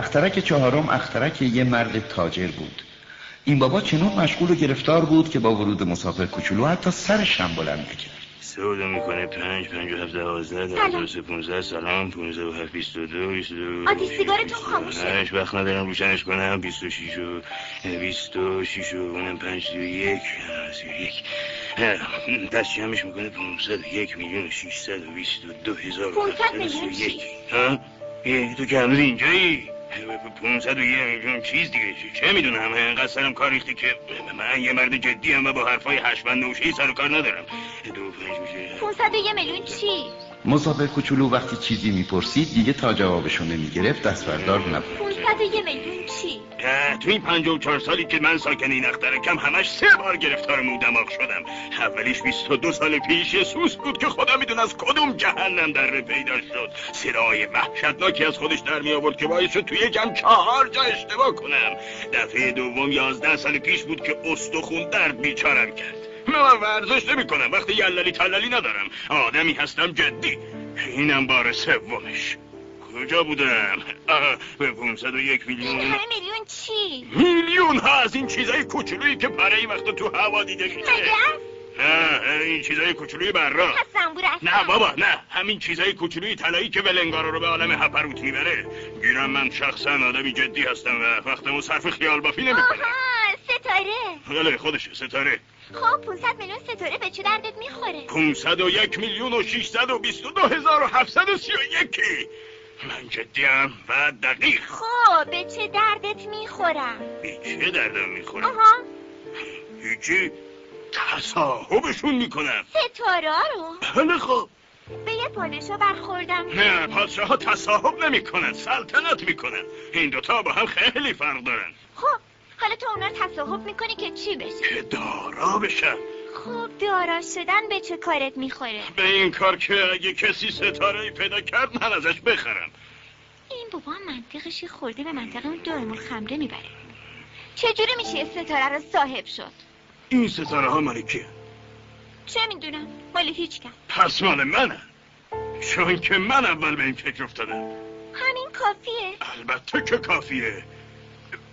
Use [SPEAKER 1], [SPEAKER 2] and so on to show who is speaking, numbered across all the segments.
[SPEAKER 1] اخترک چهارم اخترک یه مرد تاجر بود. این بابا چنون مشغول و گرفتار بود که با ورود مسافر کوچولو حتی سرش هم بلند نکرد.
[SPEAKER 2] سودا می‌کنه پنج پنج و هفت دوازده دوازده سه پونزده سلام پونزده و هفت بیست و دو بیست و دو
[SPEAKER 3] آتی سیگارتون خاموشه.
[SPEAKER 2] هشت وقت ندارم روشنش کنم. بیست و شیش و بیست و شیش و اونم پنج سی و یک سی و یک. دست جمعش می‌کنه پونزد و یک میلیون و شیشصد و بیست و دو هزار و هفتصد و یک. ها؟ تو که هنوز اینجایی پونصد و یه میلیون چیز دیگه. چه می‌دونم انقدر سرم کار ریخته که من یه مرد جدی هم و با حرفای هشبند نوشی سر و کار ندارم. دو پنج میشه.
[SPEAKER 3] 501 میلیون چی
[SPEAKER 1] مسافر کوچولو وقتی چیزی می‌پرسید دیگه تا جوابشو نمی‌گرفت دست بردار نبود.
[SPEAKER 3] 501 میلیون چی؟
[SPEAKER 2] اه، تو این پنج و چهار سالی که من ساکن این اخترکم همش سه بار گرفتار مودماغ شدم. اولیش بیست و دو سال پیش یه سوس بود که خدا میدون از کدوم جهنم در پیدا شد. صدای وحشتناکی از خودش در می آورد که باعث شد توی جمع چهار جا اشتباه کنم. دفعه دوم یازده سال پیش بود که استخون درد بیچارم کرد. من ورزش نمی کنم وقتی یللی تللی ندارم. آدمی هستم جدی. اینم بار سومش. کجا بودم؟ به 501
[SPEAKER 3] این
[SPEAKER 2] میلیون.
[SPEAKER 3] همه میلیون چی؟
[SPEAKER 2] میلیون ها از این چیزای کوچولویی که پره ای وقتا تو هوا دیده میشه؟ نه این چیزای کوچولوی برا نه بابا نه. همین چیزای کوچولوی طلایی که ولنگارا رو به عالم هپروت می‌بره. گیرم من شخصا آدمی جدی هستم و وقتمو صرف خیال بافی نمی‌کنم.
[SPEAKER 3] آها ستاره.
[SPEAKER 2] بله خودشه ستاره.
[SPEAKER 3] خب 500 میلیون ستاره به چه دردت می‌خوره؟
[SPEAKER 2] 501 میلیون و 622 هزار و 731 من جدیم و دقیق.
[SPEAKER 3] خب به چه دردت می‌خورم؟
[SPEAKER 2] به چه دردم می‌خورم؟
[SPEAKER 3] آها.
[SPEAKER 2] هیچی تصاحبشون می‌کنم.
[SPEAKER 3] ستاره رو؟
[SPEAKER 2] بله خب.
[SPEAKER 3] به یه پادشاه برخوردم.
[SPEAKER 2] نه پادشاه ها تصاحب نمی‌کنن سلطنت می‌کنن. این دوتا با هم خیلی فرق دارن.
[SPEAKER 3] خب حالا تو اونا تصاحب می‌کنی که چی بشه؟
[SPEAKER 2] که دارا بشن.
[SPEAKER 3] خب. دارا شدن به چه کارت می‌خوره؟
[SPEAKER 2] به این کار که اگه کسی ستاره پیدا کرد من ازش بخرم.
[SPEAKER 3] این بابا منطقش خورده به منطقه اون دائم الخمره می‌بره. چجوری میشه ستاره رو صاحب شد؟
[SPEAKER 2] این ستاره ها مال کیه؟
[SPEAKER 3] چه می‌دونم؟ مال هیچ کس.
[SPEAKER 2] پس مال منه. چون که من اول به این فکر افتادم.
[SPEAKER 3] همین کافیه.
[SPEAKER 2] البته که کافیه.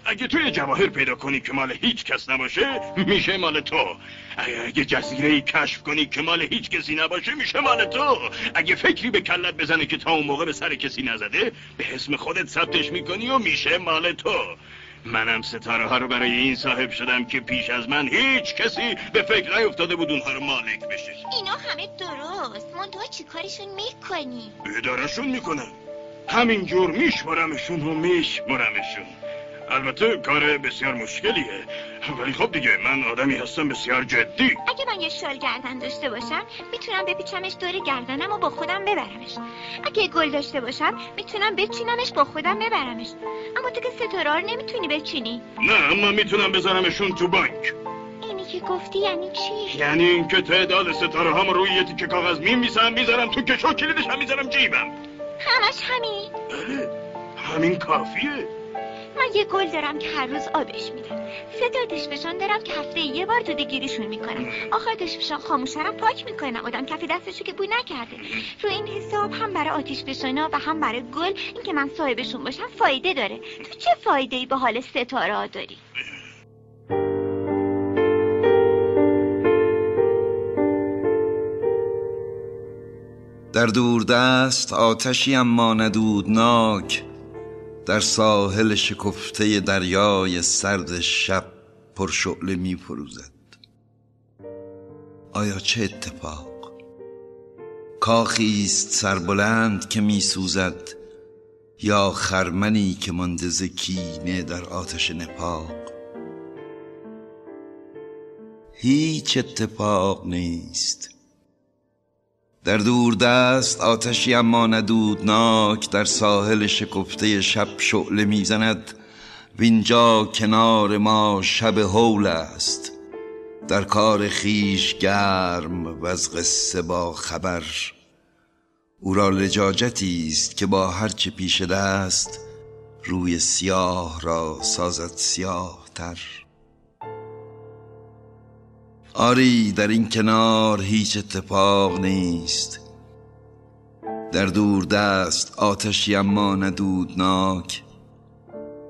[SPEAKER 2] اگه توی جواهر پیدا کنی که مال هیچ کس نباشه میشه مال تو. اگه, جزیره ای کشف کنی که مال هیچ کسی نباشه میشه مال تو. اگه فکری به کلت بزنه که تا اون موقع به سر کسی نزده به اسم خودت ثبتش می‌کنی و میشه مال تو. منم ستاره ها رو برای این صاحب شدم که پیش از من هیچ کسی به فکر نیفتاده بود اونها رو مالک بشه.
[SPEAKER 3] اینا همه درست. منتها چی کارشون می‌کنی
[SPEAKER 2] ادارشون می‌کنم همینجور میشمرمشون و میشمرمشون. البته کار بسیار مشکلیه. ولی خب دیگه من آدمی هستم بسیار جدی.
[SPEAKER 3] اگه من یه شال گردن داشته باشم می‌تونم بپیچمش دور گردنم و با خودم ببرمش. اگه گل داشته باشم می‌تونم بچینمش با خودم ببرمش. اما تو که ستاره رو نمی‌تونی بچینی.
[SPEAKER 2] نه اما می‌تونم بذارمشون تو بانک.
[SPEAKER 3] اینی که گفتی یعنی چی؟
[SPEAKER 2] یعنی اینکه تعداد ستاره هم روی یه تیکه کاغذ میمیسم می‌ذارم تو کشو کلیدش هم می‌ذارم جیبم.
[SPEAKER 3] همش همین.
[SPEAKER 2] بله همین کافیه.
[SPEAKER 3] من یه گل دارم که هر روز آبش میدم سه تا دشفشان دارم که هفته یه بار دوده گیریشون می‌کنم. آخر دشفشان خاموشرم پاک می‌کنم آدم کف دستشو که بو نکرده. رو این حساب هم برای آتیش فشانا و هم برای گل اینکه من صاحبشون باشم فایده داره. تو چه فایده ای به حال ستاره ها داری؟
[SPEAKER 4] در دوردست آتشی اما ندودناک در ساحل شکفته دریای سرد شب پرشعله می فروزد. آیا چه اتفاق؟ کاخی است سربلند که می سوزد یا خرمنی که مانده ز کینه در آتش نپاق هیچ اتفاق نیست. در دوردست آتشی اما ندودناک در ساحل شکفته شب شعله می‌زند. وینجا کنار ما شب هول است. در کار خیش گرم و از قصه با خبر. او را لجاجتی است که با هرچه پیش دست روی سیاه را سازد سیاه تر آری در این کنار هیچ اتفاق نیست. در دور دست آتشی اما ندودناک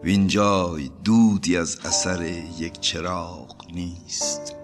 [SPEAKER 4] وینجای دودی از اثر یک چراغ نیست.